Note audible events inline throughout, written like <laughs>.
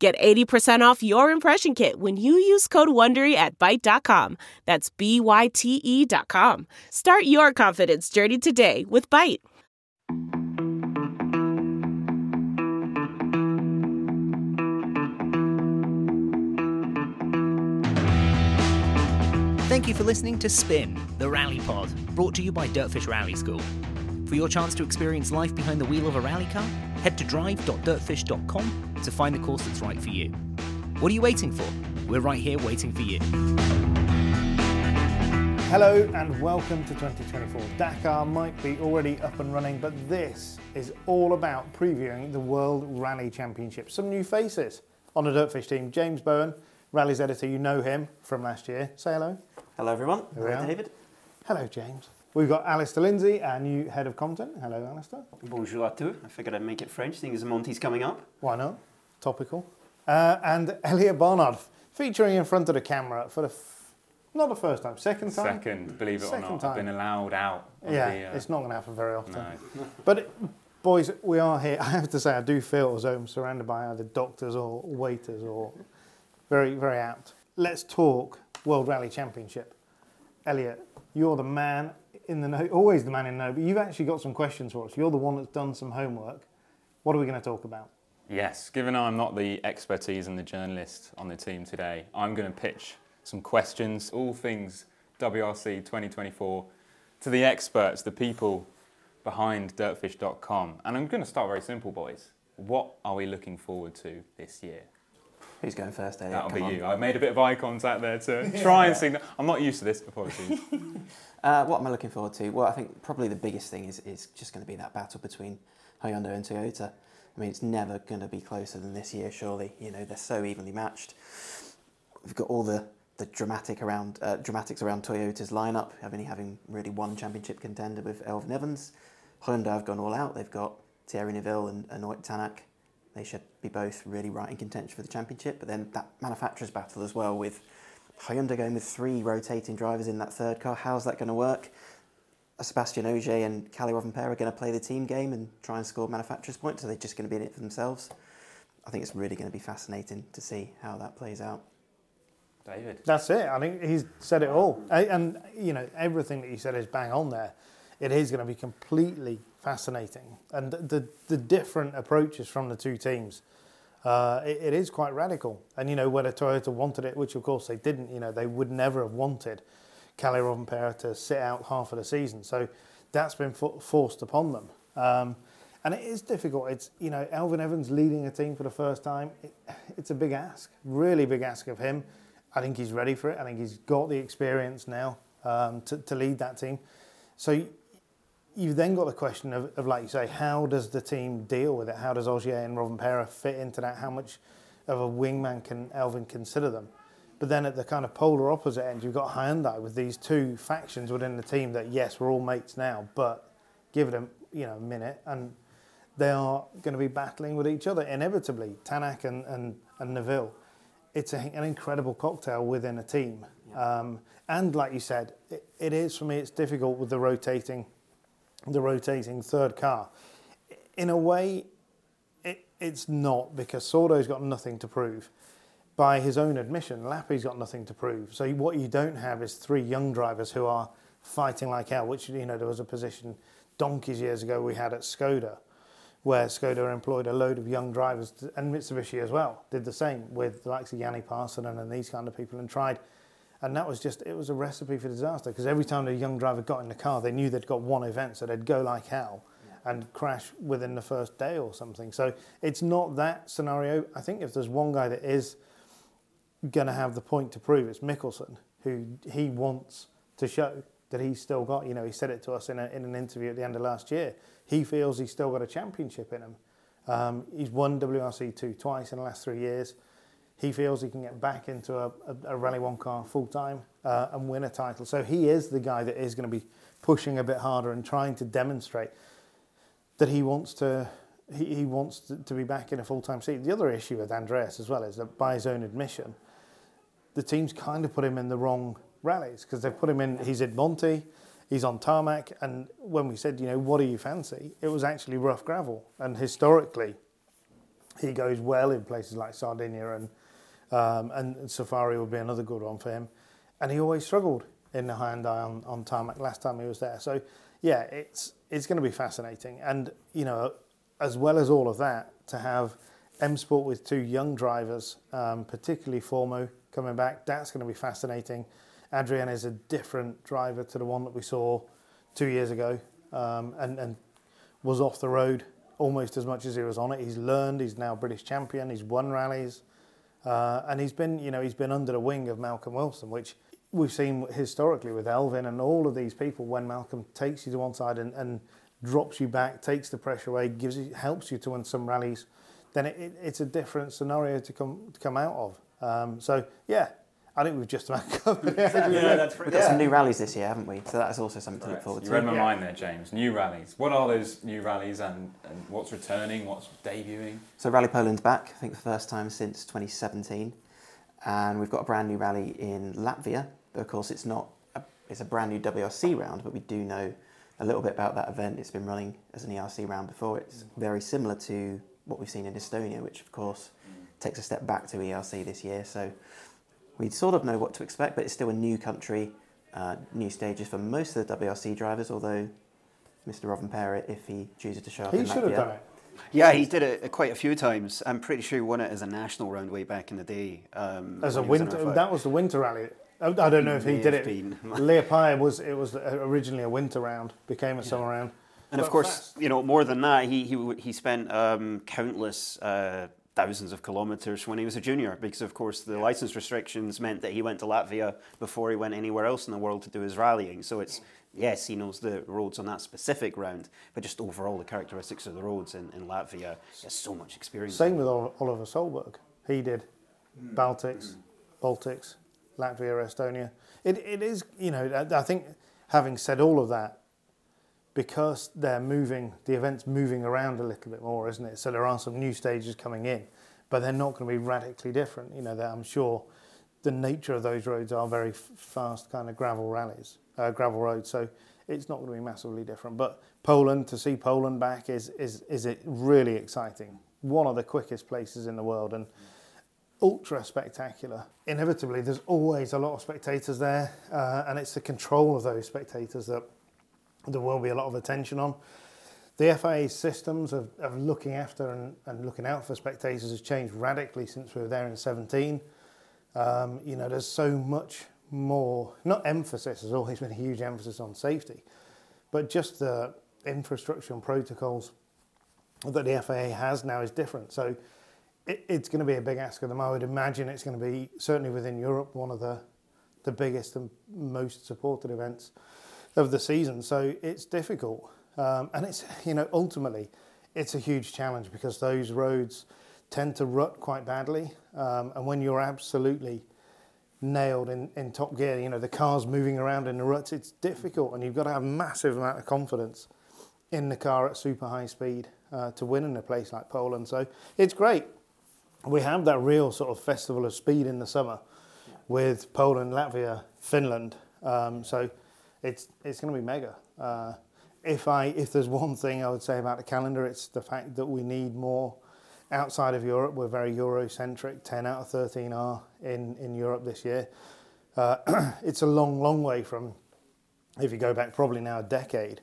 Get 80% off your impression kit when you use code WONDERY at Byte.com. That's B-Y-T-E dot com. Start your confidence journey today with Byte. Thank you for listening to Spin, the Rally Pod, brought to you by Dirtfish Rally School. For your chance to experience life behind the wheel of a rally car, head to drive.dirtfish.com to find the course that's right for you. What are you waiting for? We're right here waiting for you. Hello and welcome to 2024. Dakar might be already up and running, but this is all about previewing the World Rally Championship. Some new faces on the Dirtfish team. James Bowen, Rally's editor, you know him from last year. Say hello. Hello, everyone. Hello. David. Hello, James. We've got Alasdair Lindsay, our new head of content. Hello, Alasdair. Bonjour à tous. I figured I'd make it French, seeing as Monty's coming up. Why not? Topical. Uh, and Eliot Barnard, featuring in front of the camera for the f- not the first time, second time. Second, believe it Second or not, time. I've been allowed out. Of Yeah, the, uh, it's not going to happen very often. no. <laughs> But boys, we are here. <laughs> I have to say, I do feel as though I'm surrounded by either doctors or waiters or very, very apt. Let's talk World Rally Championship. Eliot, you're the man in the know, always the man in the know, but you've actually got some questions for us. You're the one that's done some homework. What are we going to talk about? Yes, given I'm not the expertise and the journalist on the team today, I'm going to pitch some questions, all things WRC 2024, to the experts, the people behind dirtfish.com. And I'm going to start very simple, boys. What are we looking forward to this year? Who's going first, Eliot? That'll Come be on. you. I made a bit of eye contact there to <laughs> try and signal. I'm not used to this, apologies. <laughs> Uh, what am I looking forward to? Well, I think probably the biggest thing is, is just going to be that battle between Hyundai and Toyota. I mean, it's never going to be closer than this year, surely. You know, they're so evenly matched. We've got all the, the dramatic around uh, dramatics around Toyota's lineup, only having really one championship contender with Elfyn Evans. Hyundai have gone all out. They've got Thierry Neuville and Anoit Tanak. They should be both really right in contention for the championship. But then that manufacturers battle as well with Hyundai going with three rotating drivers in that third car. How's that going to work? Sebastian Ogier and Kalle Rovanpera are going to play the team game and try and score manufacturers points. Are they just going to be in it for themselves? I think it's really going to be fascinating to see how that plays out. David. That's it. I think he's said it all. And, you know, everything that you said is bang on there. It is going to be completely fascinating. And the, the different approaches from the two teams, uh, it, it is quite radical. And, you know, whether Toyota wanted it, which of course they didn't, you know, they would never have wanted Kalle Rovanpera to sit out half of the season. So that's been fo- forced upon them. Um, and it is difficult. It's, you know, Elfyn Evans leading a team for the first time. It, it's a big ask, really big ask of him. I think he's ready for it. I think he's got the experience now um, to, to lead that team. So you've then got the question of, of, like you say, how does the team deal with it? How does Ogier and Rovanpera fit into that? How much of a wingman can Elfyn consider them? But then at the kind of polar opposite end, you've got Hyundai with these two factions within the team that, yes, we're all mates now, but give it a you know, minute and they are going to be battling with each other inevitably, Tanak and, and, and Neuville it's a, an incredible cocktail within a team. Um, and like you said, it, it is for me. It's difficult with the rotating, the rotating third car. In a way, it, it's not because Sordo's got nothing to prove. By his own admission, Lappi's got nothing to prove. So what you don't have is three young drivers who are fighting like hell. Which you know there was a position donkeys years ago we had at Skoda where Skoda employed a load of young drivers, and Mitsubishi as well did the same with the likes of Jani Paasonen and these kind of people, and tried. And that was just, it was a recipe for disaster because every time a young driver got in the car, they knew they'd got one event, so they'd go like hell and crash within the first day or something. So it's not that scenario. I think if there's one guy that is going to have the point to prove, it's Mikkelsen, who he wants to show that he's still got. You know, he said it to us in, a, in an interview at the end of last year. He feels he's still got a championship in him. Um, he's won WRC two twice in the last three years. He feels he can get back into a, a, a Rally One car full time uh, and win a title. So he is the guy that is going to be pushing a bit harder and trying to demonstrate that he wants to. He, he wants to, to be back in a full time seat. The other issue with Andreas as well is that by his own admission, the team's kind of put him in the wrong rallies because they've put him in. He's in Monty, he's on tarmac, and when we said, you know, what do you fancy? It was actually rough gravel, and historically, he goes well in places like Sardinia and um, and Safari would be another good one for him. And he always struggled in the Hyundai on, on tarmac last time he was there. So yeah, it's it's going to be fascinating. And you know, as well as all of that, to have M Sport with two young drivers, um, particularly Fourmaux coming back, that's going to be fascinating. Adrien is a different driver to the one that we saw two years ago, um, and and was off the road almost as much as he was on it. He's learned. He's now British champion. He's won rallies. Uh, and he's been, you know, he's been under the wing of Malcolm Wilson, which we've seen historically with Elfyn and all of these people. When Malcolm takes you to one side and, and drops you back, takes the pressure away, gives you, helps you to win some rallies, then it, it, it's a different scenario to come to come out of. Um, so yeah, I think we've just about <laughs> covered it. yeah, that's We've got some new rallies this year, haven't we? So that's also something to look forward to. you read my Yeah. mind there, James. New rallies. What are those new rallies and, and what's returning? What's debuting? So Rally Poland's back, I think the first time since 2017, and we've got a brand new rally in Latvia. But of course, it's not a, it's a brand new WRC round, but we do know a little bit about that event. It's been running as an ERC round before. It's very similar to what we've seen in Estonia, which of course mm. takes a step back to ERC this year. So we sort of know what to expect, but it's still a new country, uh, new stages for most of the WRC drivers. Although Mr. Rovanperä, if he chooses to show up He in should have done it. Yeah, he did it quite a few times. I'm pretty sure he won it as a national round way back in the day. Um, As a when was winter, that was the winter rally. I I don't know if he did it. been. <laughs> Liepaja was it was originally a winter round, became a summer round. And of course, fast. you know, more than that, he he, he spent um, countless uh, thousands of kilometres when he was a junior, because of course the license restrictions meant that he went to Latvia before he went anywhere else in the world to do his rallying. So it's yes, he knows the roads on that specific round, but just overall the characteristics of the roads in, in Latvia, he has so much experience. Same with Oliver Solberg. He did mm. Baltics, mm. Baltics, Latvia, Estonia. It, it is, you know, I, I think having said all of that, because they're moving, the event's moving around a little bit more, isn't it? So there are some new stages coming in, but they're not going to be radically different. You know, I'm sure the nature of those roads are very fast kind of gravel rallies, uh, gravel roads. So it's not going to be massively different. But Poland, to see Poland back is, is, is it really exciting. One of the quickest places in the world and ultra spectacular. Inevitably, there's always a lot of spectators there, uh, and it's the control of those spectators that there will be a lot of attention on. The FIA systems of, of looking after and, and looking out for spectators has changed radically since we were there in 17. Um, you know, there's so much more, not emphasis, there's always been a huge emphasis on safety, but just the infrastructure and protocols that the FIA has now is different. So it, it's going to be a big ask of them. I would imagine it's going to be, certainly within Europe, one of the, the biggest and most supported events of the season. So it's difficult. Um, and it's, you know, ultimately, it's a huge challenge because those roads tend to rut quite badly. Um, and when you're absolutely nailed in, in top gear, you know, the car's moving around in the ruts, it's difficult. And you've got to have massive amount of confidence in the car at super high speed uh, to win in a place like Poland. So it's great. We have that real sort of festival of speed in the summer with Poland, Latvia, Finland. Um, so it's it's going to be mega. Uh, if I if there's one thing I would say about the calendar, it's the fact that we need more outside of Europe. We're very Eurocentric. Ten out of thirteen are in in Europe this year. Uh, <clears throat> it's a long, long way from if you go back probably now a decade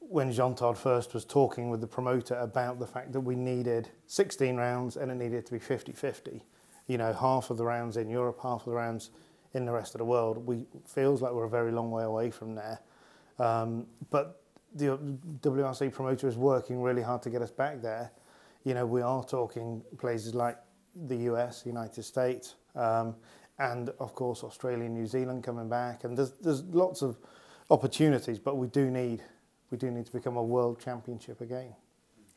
when Jean Todt first was talking with the promoter about the fact that we needed 16 rounds and it needed to be 50 50. You know, half of the rounds in Europe, half of the rounds in the rest of the world. We feels like we're a very long way away from there. Um, but the WRC promoter is working really hard to get us back there. You know, we are talking places like the US, United States, um, and of course Australia, New Zealand coming back. And there's there's lots of opportunities, but we do need we do need to become a world championship again.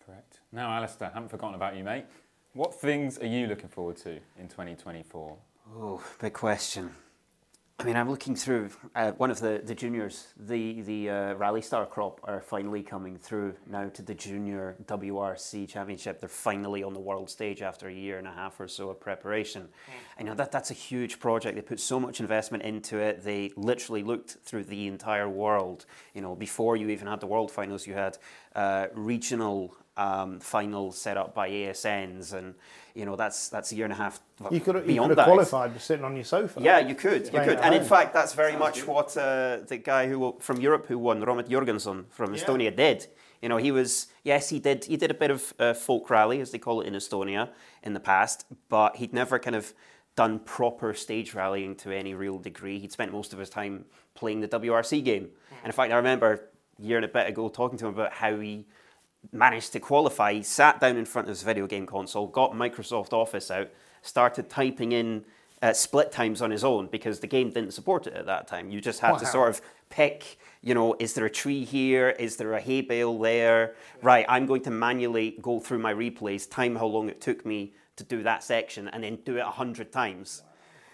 Correct. Now, Alasdair, haven't forgotten about you, mate. What things are you looking forward to in 2024? Oh, big question. I mean, I'm looking through uh, one of the, the juniors. The the uh, Rally Star crop are finally coming through now to the junior WRC Championship. They're finally on the world stage after a year and a half or so of preparation. I know that that's a huge project. They put so much investment into it. They literally looked through the entire world. You know, before you even had the world finals, you had uh, regional um, finals set up by ASNs, and you know that's that's a year and a half. You could you could have that. qualified by sitting on your sofa. Yeah, you could, you could, and in fact, that's very much what uh, the guy who from Europe who won, Romet Jürgenson from Yeah. Estonia, did. You know, he was yes, he did he did a bit of uh, folk rally as they call it in Estonia in the past, but he'd never kind of done proper stage rallying to any real degree. He'd spent most of his time playing the WRC game, and in fact, I remember a year and a bit ago talking to him about how he managed to qualify. He sat down in front of his video game console, got Microsoft Office out, started typing in uh, split times on his own because the game didn't support it at that time. You just had to sort of pick, you know, is there a tree here? Is there a hay bale there? Right, I'm going to manually go through my replays, time how long it took me to do that section, and then do it a hundred times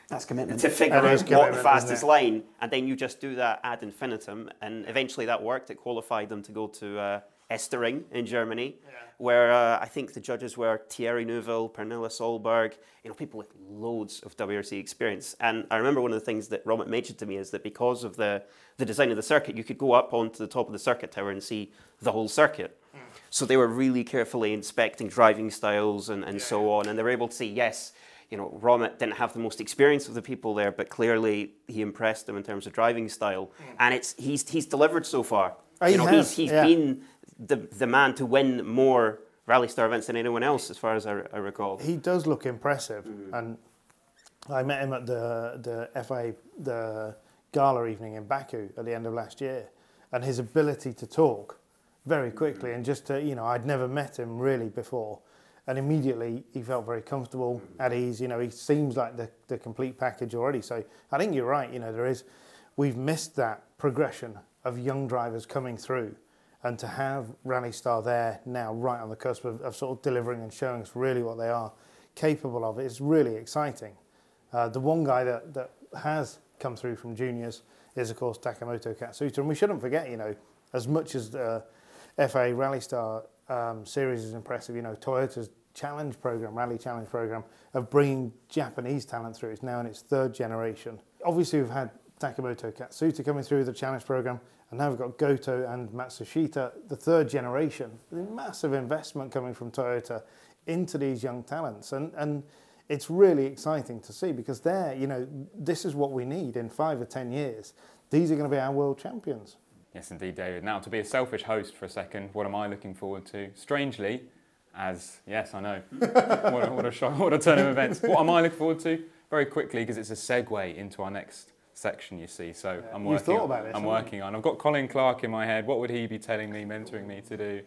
That's commitment. to figure That out what the fastest line, and then you just do that ad infinitum, and eventually that worked. It qualified them to go to uh, Estering in Germany, where uh, I think the judges were Thierry Neuville, Pernilla Solberg, you know, people with loads of WRC experience. And I remember one of the things that Robert mentioned to me is that because of the, the design of the circuit, you could go up onto the top of the circuit tower and see the whole circuit. So they were really carefully inspecting driving styles and, and so on, and they were able to see, yes, you know, Romet didn't have the most experience of the people there, but clearly he impressed them in terms of driving style, and it's he's he's delivered so far. Oh, he you know, has, he's he's yeah. been the the man to win more Rally Star events than anyone else, as far as I, I recall. he does look impressive, mm-hmm. and I met him at the the FIA the gala evening in Baku at the end of last year, and his ability to talk very mm-hmm. quickly and just to you know I'd never met him really before, and immediately he felt very comfortable mm-hmm. at ease. You know he seems like the the complete package already. So I think you're right. You know there is we've missed that progression of young drivers coming through. And to have Rally Star there now, right on the cusp of, of sort of delivering and showing us really what they are capable of, is really exciting. Uh, the one guy that, that has come through from juniors is, of course, Takamoto Katsuta. And we shouldn't forget, you know, as much as the FIA Rally Star um, series is impressive, you know, Toyota's challenge program, Rally Challenge program, of bringing Japanese talent through. It's now in its third generation. Obviously, we've had Takamoto Katsuta coming through the challenge program, and now we've got Goto and Matsushita, the third generation. Massive investment coming from Toyota into these young talents, and and it's really exciting to see because they're, you know, this is what we need in five or ten years. These are going to be our world champions. Yes, indeed, David. Now, to be a selfish host for a second, what am I looking forward to? Strangely, as yes, I know, what, a, what a what a turn of events. What am I looking forward to? Very quickly, because it's a segue into our next section. You see, so I'm You've working. thought about this, I'm haven't you? working on. I've got Colin Clark in my head. What would he be telling me, mentoring me to do?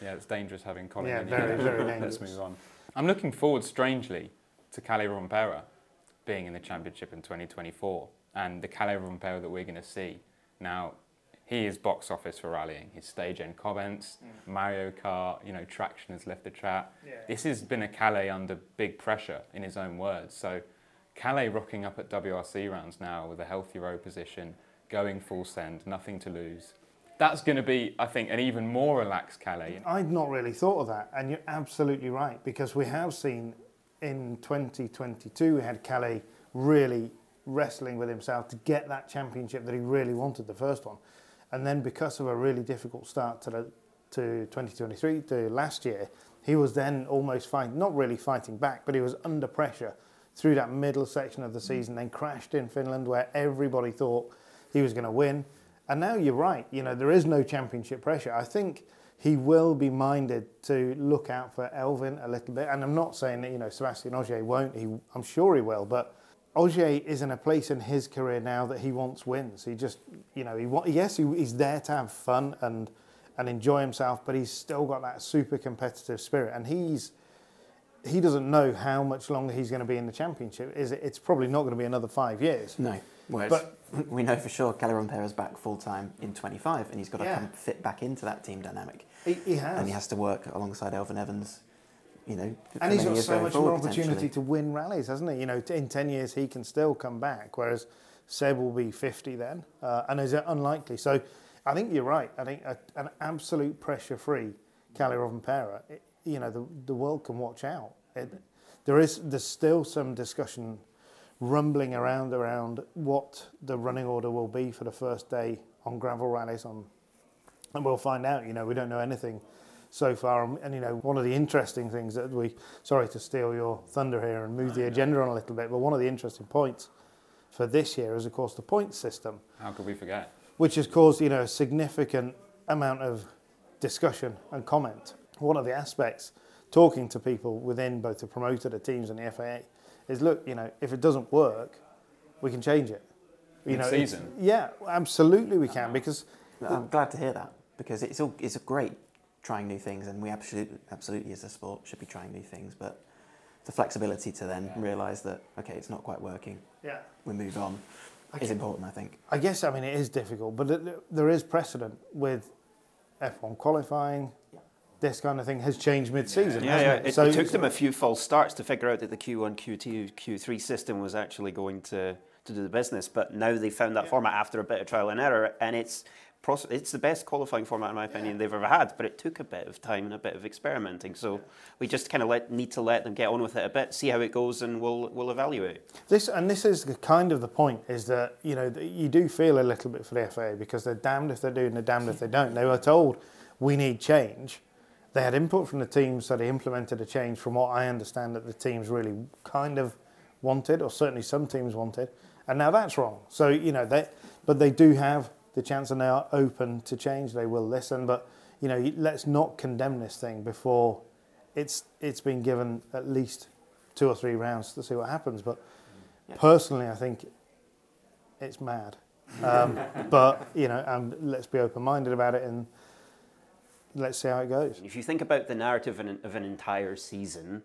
Yeah, it's dangerous having Colin. Yeah, in very, here. very <laughs> Let's move on. I'm looking forward, strangely, to Kalle Rovanpera being in the championship in 2024, and the Kalle Rovanpera that we're going to see now. He is box office for rallying. His stage end comments, mm. Mario Kart, you know, traction has left the track. This has been a Kalle under big pressure, in his own words. So, Kalle rocking up at WRC rounds now with a healthy row position, going full send, nothing to lose. That's going to be, I think, an even more relaxed Kalle. I'd not really thought of that, and you're absolutely right because we have seen in 2022 we had Kalle really wrestling with himself to get that championship that he really wanted, the first one, and then because of a really difficult start to the to 2023 to last year, he was then almost fighting, not really fighting back, but he was under pressure through that middle section of the mm. season, then crashed in Finland where everybody thought he was going to win. And now you're right, you know, there is no championship pressure. I think he will be minded to look out for Elfyn a little bit. And I'm not saying that, you know, Sebastian Ogier won't, he, I'm sure he will, but Ogier is in a place in his career now that he wants wins. He just, you know, he want, yes, he, he's there to have fun and and enjoy himself, but he's still got that super competitive spirit, and he's he doesn't know how much longer he's going to be in the championship. Is it? It's probably not going to be another five years. No. Well, But- <laughs> we know for sure Caleron is back full time in 25, and he's got to Yeah. come fit back into that team dynamic. He, he has. And he has to work alongside Elfyn Evans you know, And he's got so much forward, more opportunity to win rallies, hasn't he? You know, in 10 years he can still come back, whereas Seb will be 50 then, uh, and is it unlikely. So I think you're right. I think a, an absolute pressure-free Kalle Rovanpera, you know, the, the world can watch out. It, there is there's still some discussion rumbling around around what the running order will be for the first day on gravel rallies on and we'll find out. You know, we don't know anything so far. And, and, you know, one of the interesting things that we, sorry to steal your thunder here and move the agenda on a little bit, but one of the interesting points for this year is, of course, the points system, How could we forget? which has caused you know a significant amount of discussion and comment. One of the aspects, talking to people within both the promoter, the teams, and the FIA, is look, you know, if it doesn't work, we can change it. You know, Mid-season? yeah, absolutely we can because I'm glad to hear that because it's all it's great trying new things, and we absolutely, absolutely as a sport should be trying new things. But the flexibility to then realise that okay, it's not quite working, yeah. we move on, is important. I think. I guess I mean it is difficult, but it, there is precedent with F1 qualifying. This kind of thing has changed mid-season. Yeah, yeah. It? It, So it took them a few false starts to figure out that the Q1, Q2, Q3 system was actually going to, to do the business. But now they found that format after a bit of trial and error, and it's it's the best qualifying format in my opinion they've ever had. But it took a bit of time and a bit of experimenting. So we just kind of let, need to let them get on with it a bit, see how it goes, and we'll we'll evaluate. This and this is the kind of the point is that you know you do feel a little bit for the FIA because they're damned if they do and they're damned if they don't. They were told we need change. They had input from the teams, so they implemented a change. From what I understand, that the teams really kind of wanted, or certainly some teams wanted, and now that's wrong. So you know they, but they do have the chance, and they are open to change. They will listen, but you know let's not condemn this thing before it's it's been given at least two or three rounds to see what happens. But personally, I think it's mad. Um, <laughs> but you know, um, let's be open-minded about it and let's see how it goes. If you think about the narrative of an, of an entire season,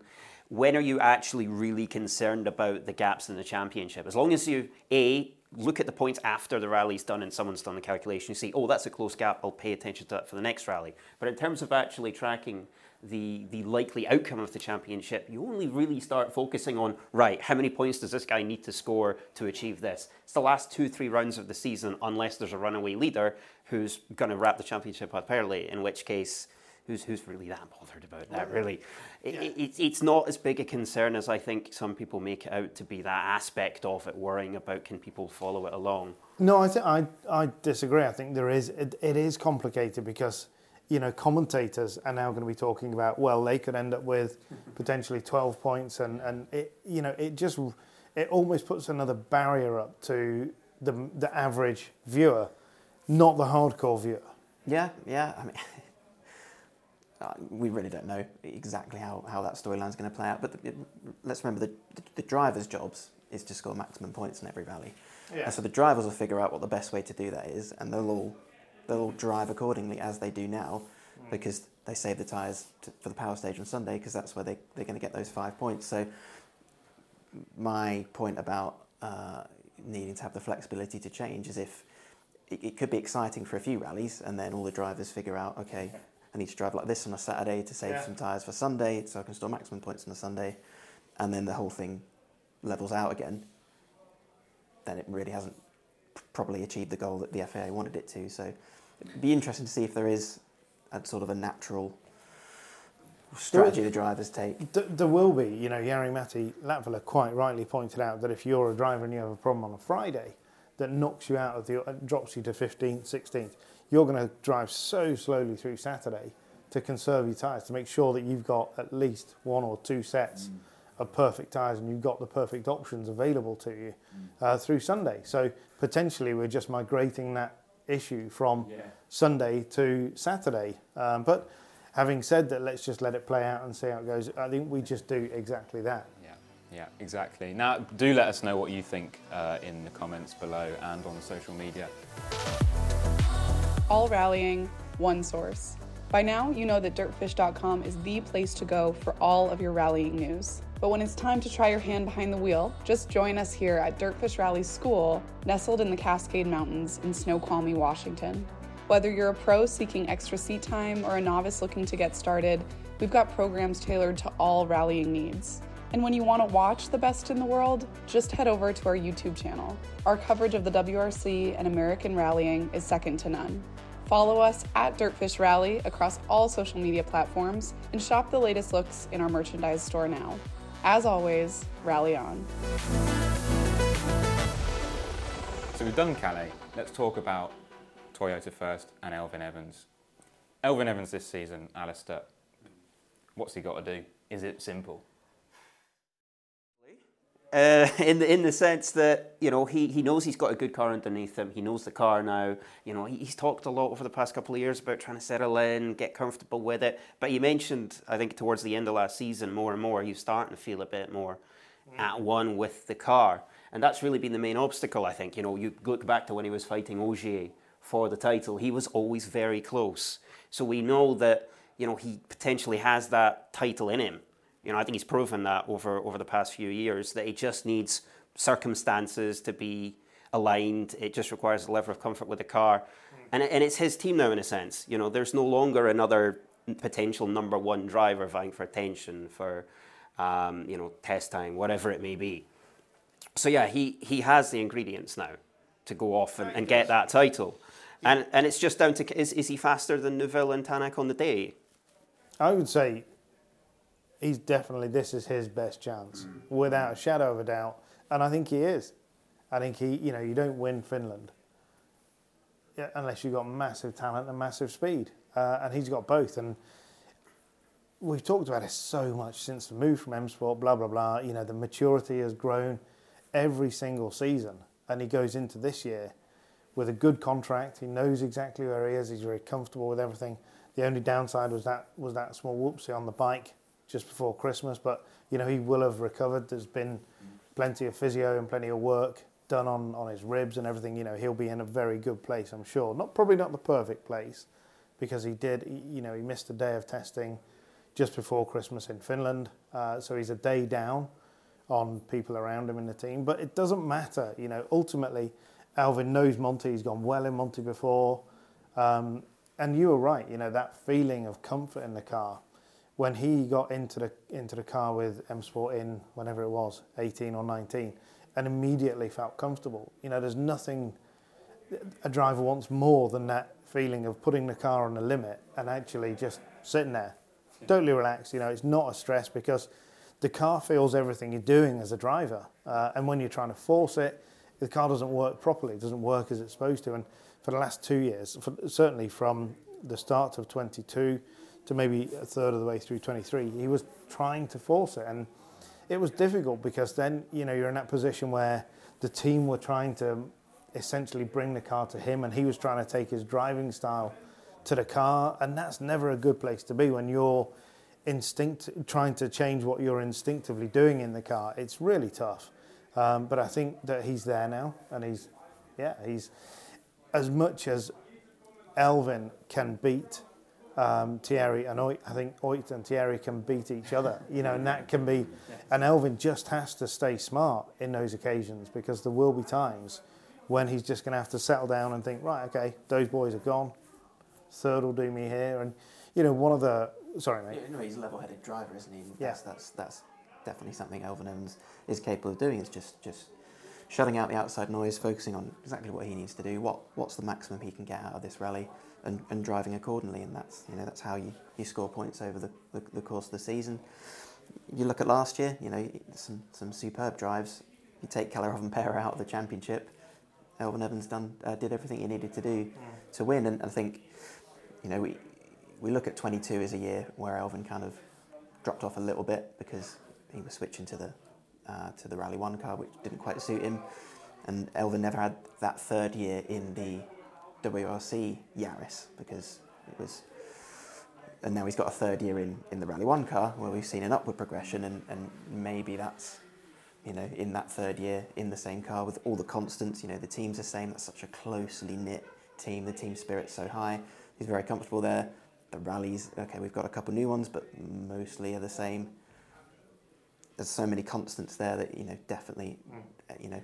when are you actually really concerned about the gaps in the championship? As long as you, A, look at the points after the rally's done and someone's done the calculation, you see, oh, that's a close gap, I'll pay attention to that for the next rally. But in terms of actually tracking the, the likely outcome of the championship, you only really start focusing on, right, how many points does this guy need to score to achieve this? It's the last two, three rounds of the season, unless there's a runaway leader who's going to wrap the championship up early, in which case, who's, who's really that bothered about that, really? It, it, it's- it's not as big a concern as I think some people make it out to be, that aspect of it, worrying about can people follow it along. No, I, th- I, I disagree. I think there is it, it is complicated because you know commentators are now going to be talking about well they could end up with <laughs> potentially 12 points and and it you know it just it almost puts another barrier up to the the average viewer, not the hardcore viewer. Yeah, yeah. I mean, uh, we really don't know exactly how, how that storyline's going to play out. But the, let's remember the, the, the drivers' jobs is to score maximum points in every rally. Yeah. And so the drivers will figure out what the best way to do that is, and they'll all they'll all drive accordingly as they do now, because they save the tyres to, for the power stage on Sunday because that's where they, they're going to get those five points. So my point about uh, needing to have the flexibility to change is if it, it could be exciting for a few rallies, and then all the drivers figure out, okay, I need to drive like this on a Saturday to save Yeah. some tyres for Sunday, so I can store maximum points on a Sunday, and then the whole thing levels out again. Then it really hasn't probably achieved the goal that the FIA wanted it to. So it'd be interesting to see if there is a sort of a natural strategy the drivers take. D- there will be, you know, Jari Matti Latvala quite rightly pointed out that if you're a driver and you have a problem on a Friday that knocks you out of the, uh, drops you to 15th, 16th, you're going to drive so slowly through Saturday to conserve your tyres, to make sure that you've got at least one or two sets of perfect tyres and you've got the perfect options available to you uh, through Sunday. So potentially we're just migrating that issue from Sunday to Saturday. Um, but having said that, let's just let it play out and see how it goes. I think we just do exactly that. Yeah, yeah, exactly. Now, do let us know what you think uh, in the comments below and on social media. All rallying, one source. By now, you know that dirtfish.com is the place to go for all of your rallying news. But when it's time to try your hand behind the wheel, just join us here at Dirtfish Rally School, nestled in the Cascade Mountains in Snoqualmie, Washington. Whether you're a pro seeking extra seat time or a novice looking to get started, We've got programs tailored to all rallying needs. And when you want to watch the best in the world, just head over to our YouTube channel. Our coverage of the WRC and American rallying is second to none. Follow us at Dirtfish Rally across all social media platforms and shop the latest looks in our merchandise store now. As always, rally on. So we've done Kalle. Let's talk about Toyota first and Elfyn Evans. Elfyn Evans this season, Alasdair, what's he got to do? Is it simple? Uh, <laughs> in the in the sense that you know he, he knows he's got a good car underneath him. He knows the car now. You know he, he's talked a lot over the past couple of years about trying to settle in, get comfortable with it. But you mentioned I think towards the end of last season more and more he was starting to feel a bit more at one with the car, and that's really been the main obstacle. I think you know you look back to when he was fighting Ogier for the title. He was always very close. So we know that you know he potentially has that title in him. You know, I think he's proven that over over the past few years that he just needs circumstances to be aligned. It just requires a level of comfort with the car, and and it's his team now in a sense. You know, there's no longer another potential number one driver vying for attention for, um, you know, test time, whatever it may be. So yeah, he he has the ingredients now to go off and, and get that title. And and it's just down to is, is he faster than Neuville and Tanak on the day? I would say he's definitely this is his best chance, without a shadow of a doubt. And I think he is. I think he, you know, you don't win Finland unless you've got massive talent and massive speed, uh, and he's got both. And we've talked about it so much since the move from M Sport, blah blah blah. You know, the maturity has grown every single season, and he goes into this year with a good contract. He knows exactly where he is. He's very comfortable with everything. The only downside was that was that small whoopsie on the bike just before Christmas, but you know he will have recovered. There's been plenty of physio and plenty of work done on, on his ribs and everything. You know he'll be in a very good place, I'm sure. Not probably not the perfect place because he did. You know he missed a day of testing just before Christmas in Finland, uh, so he's a day down on people around him in the team. But it doesn't matter. You know ultimately, Elfyn knows Monty. He's gone well in Monty before. Um, and you were right, you know, that feeling of comfort in the car. When he got into the into the car with M Sport in whenever it was, 18 or 19, and immediately felt comfortable. You know, there's nothing a driver wants more than that feeling of putting the car on the limit and actually just sitting there, totally relaxed. You know, it's not a stress because the car feels everything you're doing as a driver. Uh, and when you're trying to force it, the car doesn't work properly. It doesn't work as it's supposed to. And for the last two years, for, certainly from the start of 22 to maybe a third of the way through 23, he was trying to force it. And it was difficult because then, you know, you're in that position where the team were trying to essentially bring the car to him and he was trying to take his driving style to the car. And that's never a good place to be when you're instinct trying to change what you're instinctively doing in the car. It's really tough. Um, but I think that he's there now, and he's, yeah, he's as much as Elfyn can beat um, Thierry and Ott, I think Ott and Thierry can beat each other. You know, and that can be, and Elfyn just has to stay smart in those occasions because there will be times when he's just going to have to settle down and think, right, okay, those boys are gone. Third will do me here, and you know, one of the sorry, mate. Yeah, no, he's a level-headed driver, isn't he? And Yeah. That's, that's that's definitely something Elfyn is capable of doing. Is just just shutting out the outside noise, focusing on exactly what he needs to do. What what's the maximum he can get out of this rally, and, and driving accordingly. And that's you know that's how you, you score points over the, the, the course of the season. You look at last year, you know some some superb drives. You take Kalle Rovanpera out of the championship. Elfyn Evans done uh, did everything he needed to do to win, and I think you know, we, we look at 22 as a year where Elfyn kind of dropped off a little bit because he was switching to the uh, to the Rally One car, which didn't quite suit him. And Elfyn never had that third year in the WRC Yaris because it was. And now he's got a third year in, in the Rally One car where we've seen an upward progression, and, and maybe that's, you know, in that third year in the same car with all the constants. You know, the team's the same. That's such a closely knit team. The team spirit's so high. He's very comfortable there. The rallies, okay, we've got a couple new ones, but mostly are the same. There's so many constants there that you know definitely, uh, you know,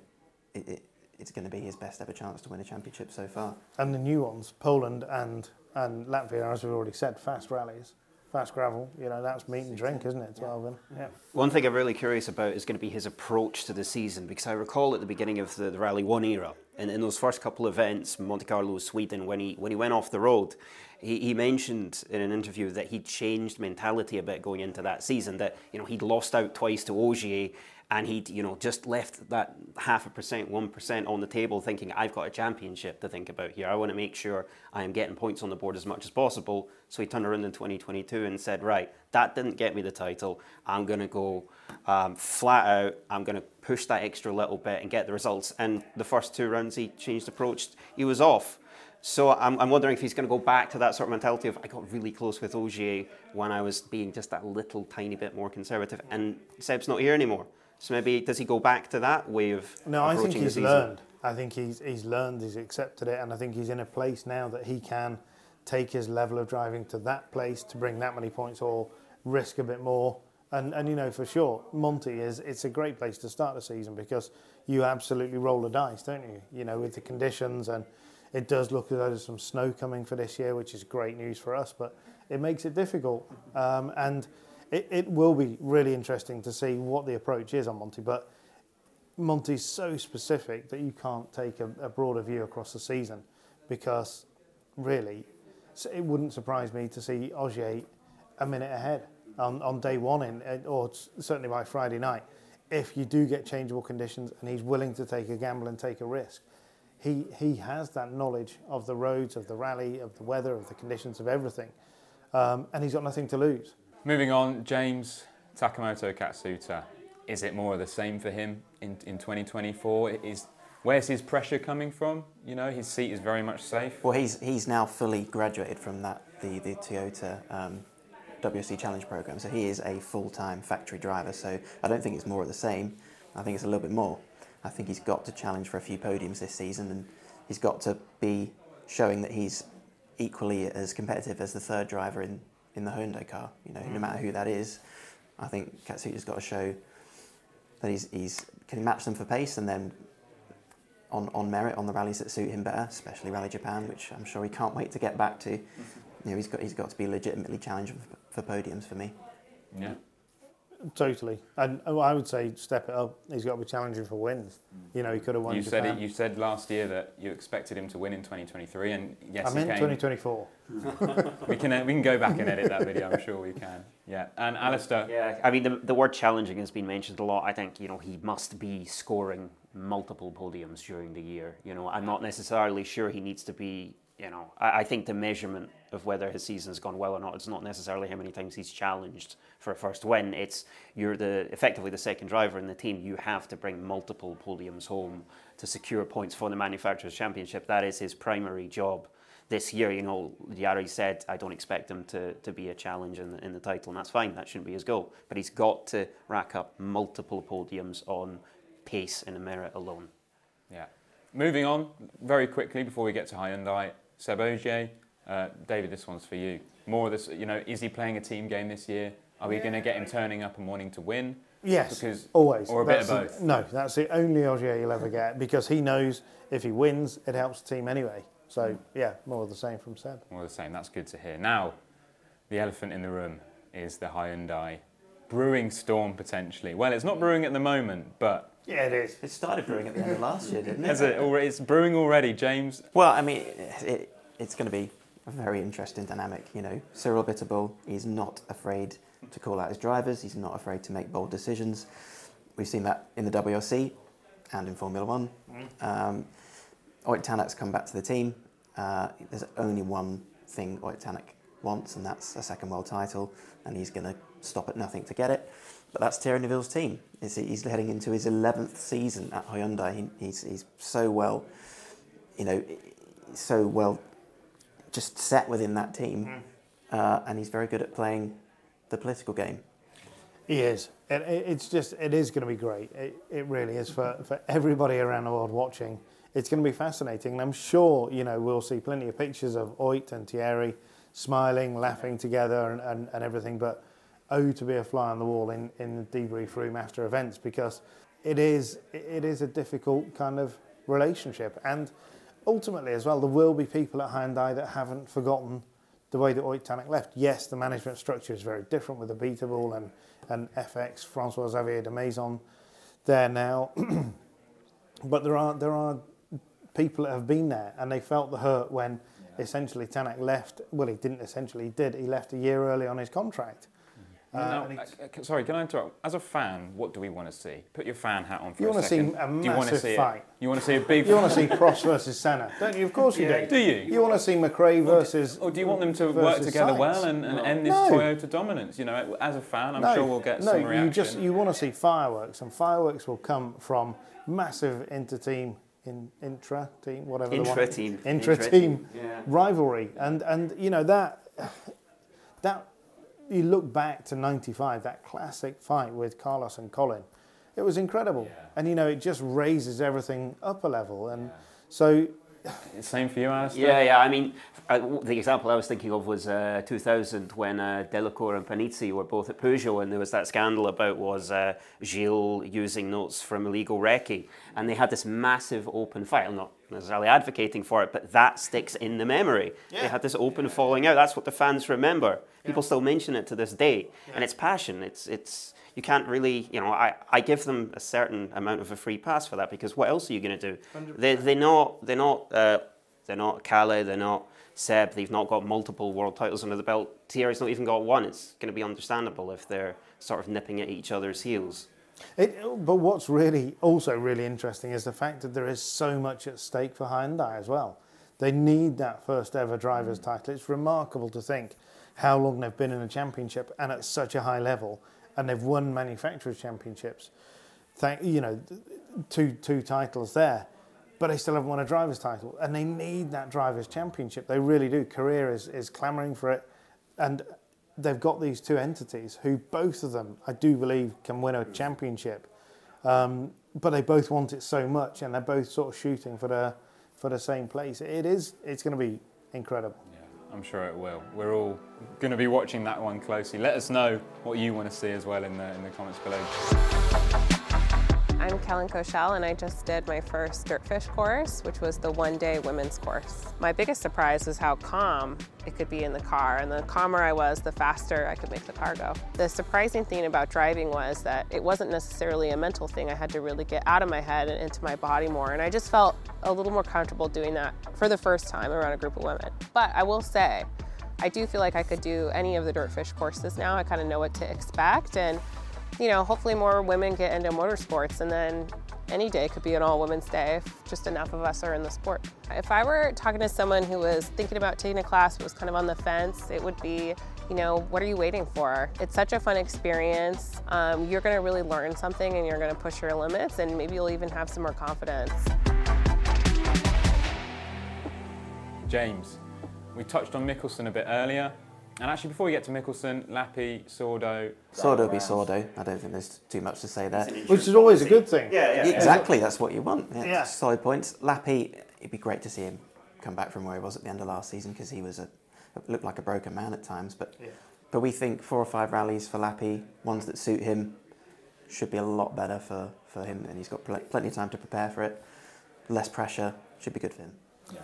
it, it, it's going to be his best ever chance to win a championship so far. and the new ones, Poland and and Latvia, as we've already said, fast rallies. fast gravel, you know, that's meat and drink, isn't it? 12 in. Yeah. One thing I'm really curious about is going to be his approach to the season because I recall at the beginning of the, the Rally One era, and in those first couple of events, Monte Carlo, Sweden, when he when he went off the road, he, he mentioned in an interview that he'd changed mentality a bit going into that season. That you know he'd lost out twice to Ogier and he'd you know just left that half a percent, one percent on the table, thinking I've got a championship to think about here. I want to make sure I am getting points on the board as much as possible. So he turned around in 2022 and said, right, that didn't get me the title. I'm going to go um, flat out. I'm going to push that extra little bit and get the results. And the first two rounds he changed approach. He was off. So I'm, I'm wondering if he's going to go back to that sort of mentality of I got really close with Ogier when I was being just that little tiny bit more conservative, and Seb's not here anymore. So maybe does he go back to that way of No, I think he's learned. I think he's he's learned, he's accepted it, and I think he's in a place now that he can take his level of driving to that place to bring that many points or risk a bit more. And and you know for sure, Monty is it's a great place to start the season because you absolutely roll the dice, don't you? You know with the conditions and it does look as though there's some snow coming for this year, which is great news for us, but it makes it difficult. Um, and it, it will be really interesting to see what the approach is on Monty, but Monty's so specific that you can't take a, a broader view across the season because really it wouldn't surprise me to see Ogier a minute ahead on, on day one in, uh, or certainly by Friday night if you do get changeable conditions and he's willing to take a gamble and take a risk. He, he has that knowledge of the roads, of the rally, of the weather, of the conditions, of everything. Um, and he's got nothing to lose. Moving on, James Takamoto Katsuta. Is it more of the same for him in, in 2024? Is where's his pressure coming from? You know, his seat is very much safe. Well, he's he's now fully graduated from that the the Toyota um, WSC Challenge program, so he is a full time factory driver. So I don't think it's more of the same. I think it's a little bit more. I think he's got to challenge for a few podiums this season, and he's got to be showing that he's equally as competitive as the third driver in, in the Hyundai car. You know, no mm. matter who that is, I think Katsuta's got to show that he's, he's can he match them for pace and then on, on merit on the rallies that suit him better, especially Rally Japan, which I'm sure he can't wait to get back to. Mm-hmm. You know, he's got he's got to be legitimately challenged for, for podiums for me. Yeah. Totally. And I would say step it up. He's got to be challenging for wins. You know, he could have won You said it. You said last year that you expected him to win in 2023, and yes, I he meant came. 2024. <laughs> We can uh, we can go back and edit that video. I'm sure we can. Yeah. And Alasdair, Yeah, I mean the, the word challenging has been mentioned a lot. I think you know he must be scoring multiple podiums during the year. You know, I'm not necessarily sure he needs to be. You know, I, I think the measurement of whether his season's gone well or not, it's not necessarily how many times he's challenged for a first win. It's you're the effectively the second driver in the team. You have to bring multiple podiums home to secure points for the manufacturers' championship. That is his primary job this year, you know, Jari said, I don't expect him to, to be a challenge in the, in the title, and that's fine. That shouldn't be his goal. But he's got to rack up multiple podiums on pace and merit alone. yeah. Moving on very quickly before we get to Hyundai, Seb Ogier. Uh, David, this one's for you. More of this, you know, is he playing a team game this year? Are we going to get him turning up and wanting to win? Yes, Because always. or a bit of both. the- no, that's the only Ogier you'll ever get because he knows if he wins, it helps the team anyway. So yeah, more of the same from Seb. More of the same. That's good to hear. Now, the elephant in the room is the Hyundai brewing storm potentially. Well, it's not brewing at the moment, but Yeah, it is. It started brewing at the end of last year, didn't it? has it already, it's brewing already, James. Well, I mean, it, it's going to be a very interesting dynamic. You know, Cyril Abiteboul, he's not afraid to call out his drivers. He's not afraid to make bold decisions. We've seen that in the WRC and in Formula One. Um, Ott Tanak's come back to the team. Uh, there's only one thing Ott Tanak wants, and that's a second world title, and he's going to stop at nothing to get it. But that's Thierry Neuville's team. He's, he's heading into his 11th season at Hyundai. He, he's, he's so well, you know, so well just set within that team, uh, and he's very good at playing the political game. He is. It, it, it's just, it is going to be great. It, it really is for, for everybody around the world watching. It's going to be fascinating. And I'm sure, you know, we'll see plenty of pictures of Ott and Thierry smiling, laughing together and, and, and everything. But oh, to be a fly on the wall in, in the debrief room after events because it is, it is a difficult kind of relationship. And ultimately as well, there will be people at Hyundai that haven't forgotten the way that Ott left. Yes, the management structure is very different with Abiteboul and, and FX, Francois Xavier Demaison there now. <clears throat> but there are, there are people that have been there and they felt the hurt when essentially Tanak left. Well, he didn't essentially, he did. He left a year early on his contract. Uh, Now, uh, uh, sorry, can I interrupt? As a fan, what do we want to see? Put your fan hat on for You a wanna see second. a do you want to massive fight. It? You want to see a big? You want to see Prost versus Senna, don't you? Of course you do. Do you? You want to see McRae versus. Or do you want them to work together Sainz? well and, and end this No. Toyota dominance? You know, as a fan, I'm no, sure we'll get no, some reaction. you just you want to see fireworks, and fireworks will come from massive inter-team, in, intra-team, whatever the one- Intra-team. intra-team Yeah. rivalry, and and you know that that you look back to '95, that classic fight with Carlos and Colin, it was incredible, and you know it just raises everything up a level, and so Same for you, Alasdair? Yeah, yeah. I mean, uh, w- the example I was thinking of was uh, 2000 when uh, Delacour and Panizzi were both at Peugeot, and there was that scandal about was uh, Gilles using notes from illegal recce, and they had this massive open fight. I'm not necessarily advocating for it, but that sticks in the memory. They had this open falling out. That's what the fans remember. People still mention it to this day, and it's passion. It's it's you can't really, you know, I, I give them a certain amount of a free pass for that because what else are you going to do? They, they're not, they're not, uh, they're not Kalle, they're not Seb, they've not got multiple world titles under the belt. Thierry's not even got one. It's going to be understandable if they're sort of nipping at each other's heels. It, but what's really also really interesting is the fact that there is so much at stake for Hyundai as well. They need that first ever drivers' mm. title. It's remarkable to think how long they've been in a championship and at such a high level, and they've won manufacturers' championships. Thank you know, two two titles there, but they still haven't won a drivers' title, and they need that drivers' championship. They really do. Korea is is clamouring for it, and they've got these two entities who both of them, I do believe, can win a championship. Um, but they both want it so much, and they're both sort of shooting for the for the same place. It is. It's going to be incredible. Yeah, I'm sure it will. We're all going to be watching that one closely. Let us know what you want to see as well in the in the comments below. I'm Kellen Koshel, and I just did my first Dirtfish course, which was the one day women's course. My biggest surprise was how calm it could be in the car, and the calmer I was, the faster I could make the car go. The surprising thing about driving was that it wasn't necessarily a mental thing. I had to really get out of my head and into my body more, and I just felt a little more comfortable doing that for the first time around a group of women. But I will say, I do feel like I could do any of the Dirtfish courses now. I kind of know what to expect, and you know, hopefully more women get into motorsports and then any day could be an all women's day if just enough of us are in the sport. If I were talking to someone who was thinking about taking a class but was kind of on the fence, it would be, you know, what are you waiting for? It's such a fun experience. Um, you're going to really learn something and you're going to push your limits and maybe you'll even have some more confidence. James, we touched on Mikkelsen a bit earlier. And actually, before we get to Mikkelsen, Lappi, Sordo. Sordo be Sordo. I don't think there's too much to say there. Which is always a good thing. Yeah, yeah. Exactly, that's what you want. Yeah, Yeah. Solid points. Lappi, it'd be great to see him come back from where he was at the end of last season because he was a looked like a broken man at times. But but we think four or five rallies for Lappi, ones that suit him, should be a lot better for, for him, and he's got pl- plenty of time to prepare for it. Less pressure should be good for him.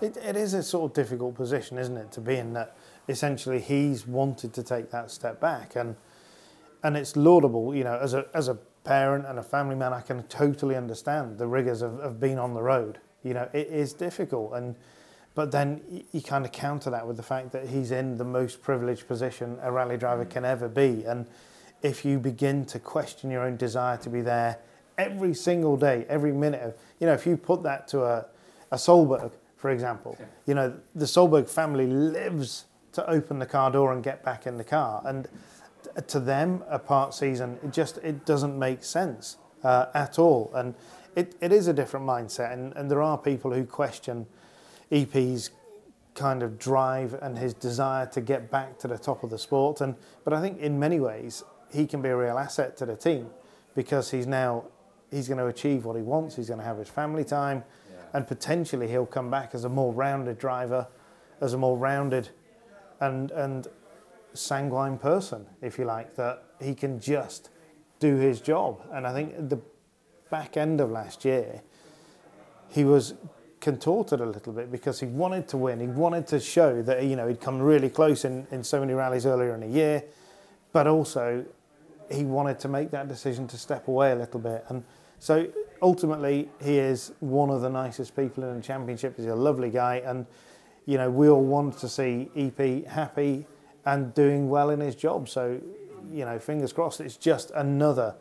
It, it is a sort of difficult position, isn't it, to be in that essentially he's wanted to take that step back and and it's laudable, you know, as a as a parent and a family man I can totally understand the rigors of, of being on the road. You know, it is difficult and but then you kind of counter that with the fact that he's in the most privileged position a rally driver mm. can ever be. And if you begin to question your own desire to be there every single day, every minute of, you know, if you put that to a, a Solberg, for example, you know, the Solberg family lives to open the car door and get back in the car. And to them, a part season, it just, it doesn't make sense uh, at all. And it, it is a different mindset. And, and there are people who question EP's kind of drive and his desire to get back to the top of the sport. And but I think in many ways he can be a real asset to the team because he's now he's going to achieve what he wants. He's going to have his family time, and potentially he'll come back as a more rounded driver, as a more rounded and and sanguine person, if you like, that he can just do his job. And I think the back end of last year, he was contorted a little bit because he wanted to win. He wanted to show that you know he'd come really close in, in so many rallies earlier in the year, but also he wanted to make that decision to step away a little bit. And so ultimately, he is one of the nicest people in the championship. He's a lovely guy, and you know we all want to see EP happy and doing well in his job. So you know, fingers crossed. It's just another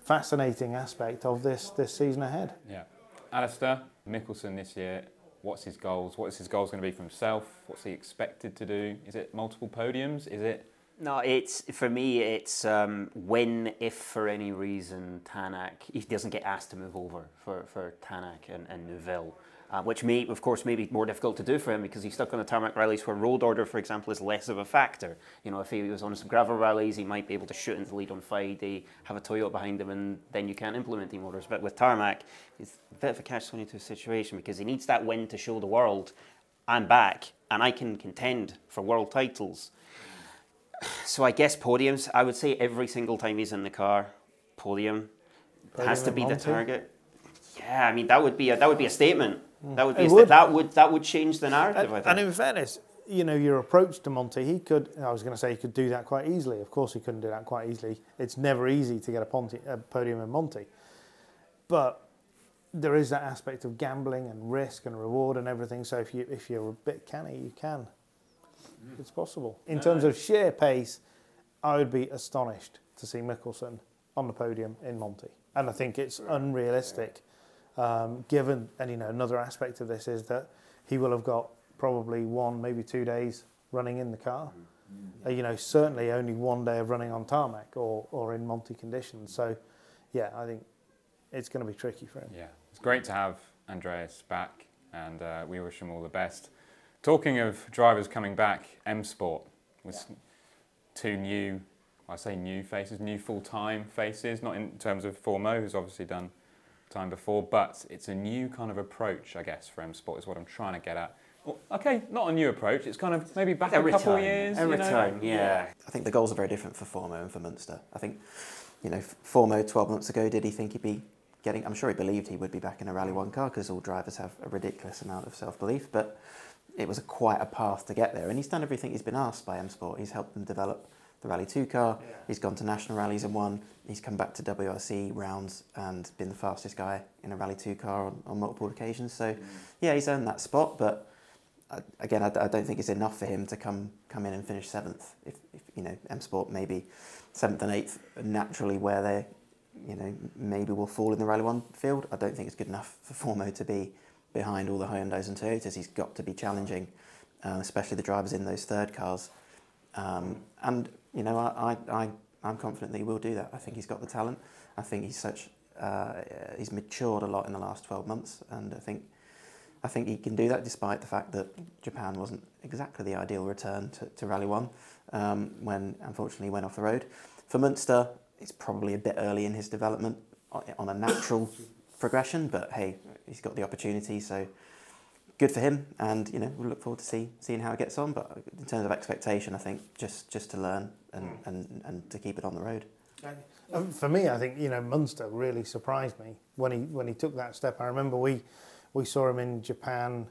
fascinating aspect of this this season ahead. Yeah. Alasdair, Mikkelsen this year, what's his goals? What's his goals going to be for himself? What's he expected to do? Is it multiple podiums? Is it no, it's for me. It's um, when, if for any reason, Tanak he doesn't get asked to move over for for Tanak and, and Neuville, uh, which may, of course, may be more difficult to do for him because he's stuck on the tarmac rallies where road order, for example, is less of a factor. You know, if he was on some gravel rallies, he might be able to shoot into the lead on Friday, have a Toyota behind him, and then you can't implement team orders. But with tarmac, it's a bit of a catch-22 situation because he needs that win to show the world I'm back and I can contend for world titles. So I guess podiums. I would say every single time he's in the car, podium, Podium has to be the target. Yeah, I mean that would be a, that would be a statement. Hmm. That would be It a sta- would. that would that would change the narrative. And, I think. and in fairness, you know, your approach to Monte, he could, I was going to say he could do that quite easily. Of course, he couldn't do that quite easily. It's never easy to get a, Ponty, a podium in Monte. But there is that aspect of gambling and risk and reward and everything. So if, you, if you're a bit canny, you can. It's possible. In terms of sheer pace, I would be astonished to see Mikkelsen on the podium in Monte. And I think it's unrealistic, um, given, and you know, another aspect of this is that he will have got probably one, maybe two days running in the car. Uh, you know, certainly only one day of running on tarmac or, or in Monte conditions. So, yeah, I think it's going to be tricky for him. Yeah, it's great to have Andreas back, and uh, we wish him all the best. Talking of drivers coming back, M Sport with two new, I say new faces, new full time faces, not in terms of Fourmaux, who's obviously done time before, but it's a new kind of approach, I guess, for M Sport, is what I'm trying to get at. Well, okay, not a new approach, it's kind of maybe back Every a couple time, of years. every you know? time, yeah. I think the goals are very different for Fourmaux and for Munster. I think, you know, Fourmaux 12 months ago, did he think he'd be getting, I'm sure he believed he would be back in a Rally 1 car because all drivers have a ridiculous amount of self belief, but it was a, quite a path to get there. And he's done everything he's been asked by M Sport. He's helped them develop the Rally 2 car, he's gone to national rallies and won, he's come back to WRC rounds and been the fastest guy in a Rally 2 car on, on multiple occasions. So, yeah, he's earned that spot, but uh, again, I, I don't think it's enough for him to come come in and finish seventh. If, if you know, M Sport maybe seventh and eighth naturally where they, you know, maybe will fall in the Rally One field. I don't think it's good enough for Fourmaux to be behind all the Hyundai's and Toyotas. He's got to be challenging, uh, especially the drivers in those third cars. Um, and you know, I, I, I I'm confident that he will do that. I think he's got the talent. I think he's such uh, he's matured a lot in the last 12 months, and I think I think he can do that despite the fact that Japan wasn't exactly the ideal return to, to Rally 1 um, when unfortunately he went off the road. For Munster, it's probably a bit early in his development on a natural progression, but hey, he's got the opportunity, so good for him. And you know, we'll look forward to see, seeing how it gets on. But in terms of expectation, I think just, just to learn and, and, and to keep it on the road. Um, for me, I think you know Munster really surprised me when he when he took that step. I remember we we saw him in Japan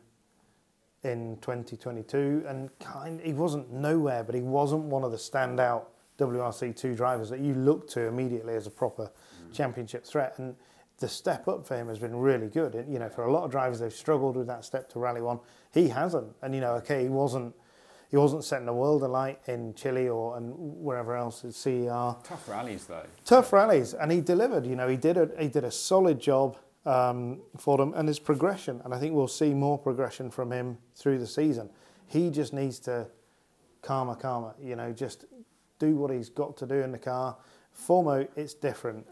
in 2022, and kind he wasn't nowhere, but he wasn't one of the standout WRC two drivers that you look to immediately as a proper championship threat. And the step up for him has been really good. And, you know, for a lot of drivers, they've struggled with that step to Rally One. He hasn't, and you know, okay, he wasn't. He wasn't setting the world alight in Chile or and wherever else at CER Tough rallies though. tough rallies, and he delivered. You know, he did a he did a solid job um, for them, and his progression. And I think we'll see more progression from him through the season. He just needs to calmer, calmer. You know, just do what he's got to do in the car. Fourmaux, it's different.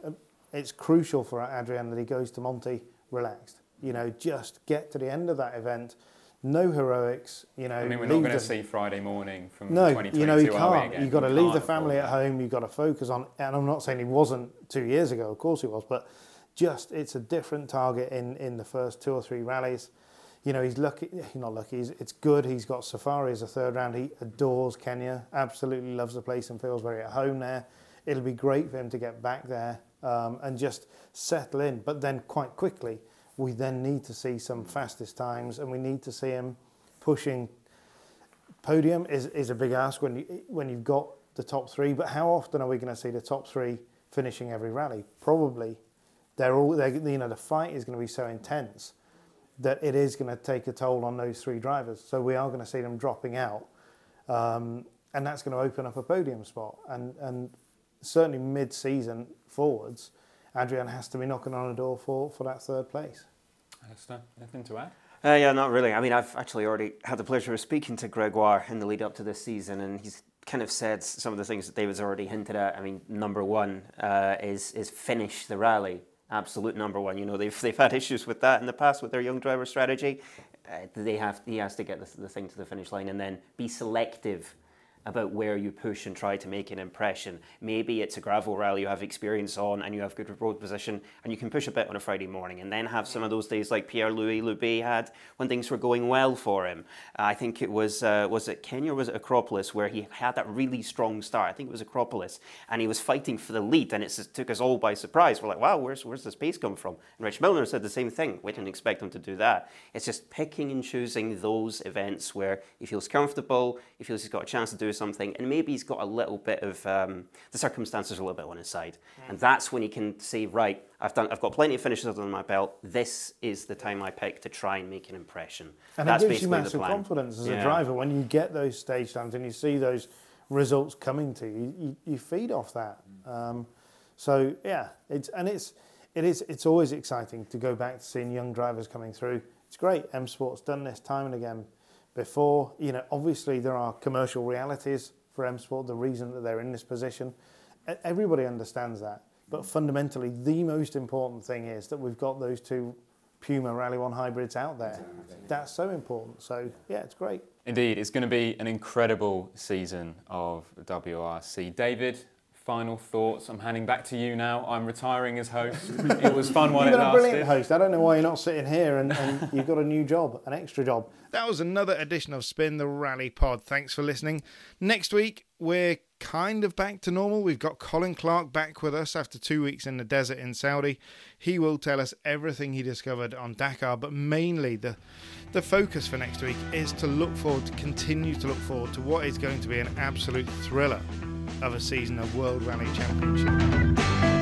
It's crucial for Adrien that he goes to Monte relaxed. You know, just get to the end of that event. No heroics. You know, I mean, we're not going to see Friday morning from no, 2022, you know, you can't. You've got to leave the family at home. You've got to focus on, and I'm not saying he wasn't two years ago, of course he was, but just it's a different target in, in the first two or three rallies. You know, he's lucky, he's not lucky, he's, it's good. He's got Safari as a third round. He adores Kenya, absolutely loves the place and feels very at home there. It'll be great for him to get back there um, and just settle in, but then quite quickly we then need to see some fastest times, and we need to see him pushing. Podium is, is a big ask when you when you've got the top three, but how often are we going to see the top three finishing every rally? Probably, they're all they're, you know the fight is going to be so intense that it is going to take a toll on those three drivers. So we are going to see them dropping out, um, and that's going to open up a podium spot. And and certainly mid-season forwards, Adrien has to be knocking on the door for, for that third place. Alasdair, anything to add? Uh, yeah, not really. I mean, I've actually already had the pleasure of speaking to Gregoire in the lead up to this season, and he's kind of said some of the things that David's already hinted at. I mean, number one uh, is is finish the rally. Absolute number one. You know, they've they've had issues with that in the past with their young driver strategy. Uh, they have he has to get the, the thing to the finish line and then be selective about where you push and try to make an impression. Maybe it's a gravel rally you have experience on and you have good road position and you can push a bit on a Friday morning and then have some of those days like Pierre-Louis Loubet had when things were going well for him. I think it was, uh, was it Kenya or was it Acropolis where he had that really strong start. I think it was Acropolis and he was fighting for the lead and it took us all by surprise. We're like, wow, where's, where's this pace come from? And Rich Millener said the same thing. We didn't expect him to do that. It's just picking and choosing those events where he feels comfortable, he feels he's got a chance to do something, and maybe he's got a little bit of um, the circumstances a little bit on his side, mm. and that's when he can say, right, I've done, I've got plenty of finishes under my belt. This is the time I pick to try and make an impression. And that's it gives you massive confidence as yeah. a driver when you get those stage times and you see those results coming to you. You, you feed off that. Um, so yeah, it's and it's it is it's always exciting to go back to seeing young drivers coming through. It's great. M Sport's done this time and again before. You know, obviously there are commercial realities for M Sport, the reason that they're in this position. Everybody understands that. But fundamentally, the most important thing is that we've got those two Puma Rally One hybrids out there. That's so important. So, yeah, it's great. Indeed, it's going to be an incredible season of WRC. David, final thoughts. I'm handing back to you now. I'm retiring as host. it was fun while You've it been a brilliant host. I don't know why you're not sitting here and, and you've got a new job, an extra job. That was another edition of Spin the Rally Pod. Thanks for listening. Next week, we're kind of back to normal. We've got Colin Clark back with us after two weeks in the desert in Saudi. He will tell us everything he discovered on Dakar, but mainly the the focus for next week is to look forward, to continue to look forward to what is going to be an absolute thriller of a season of World Rally Championship.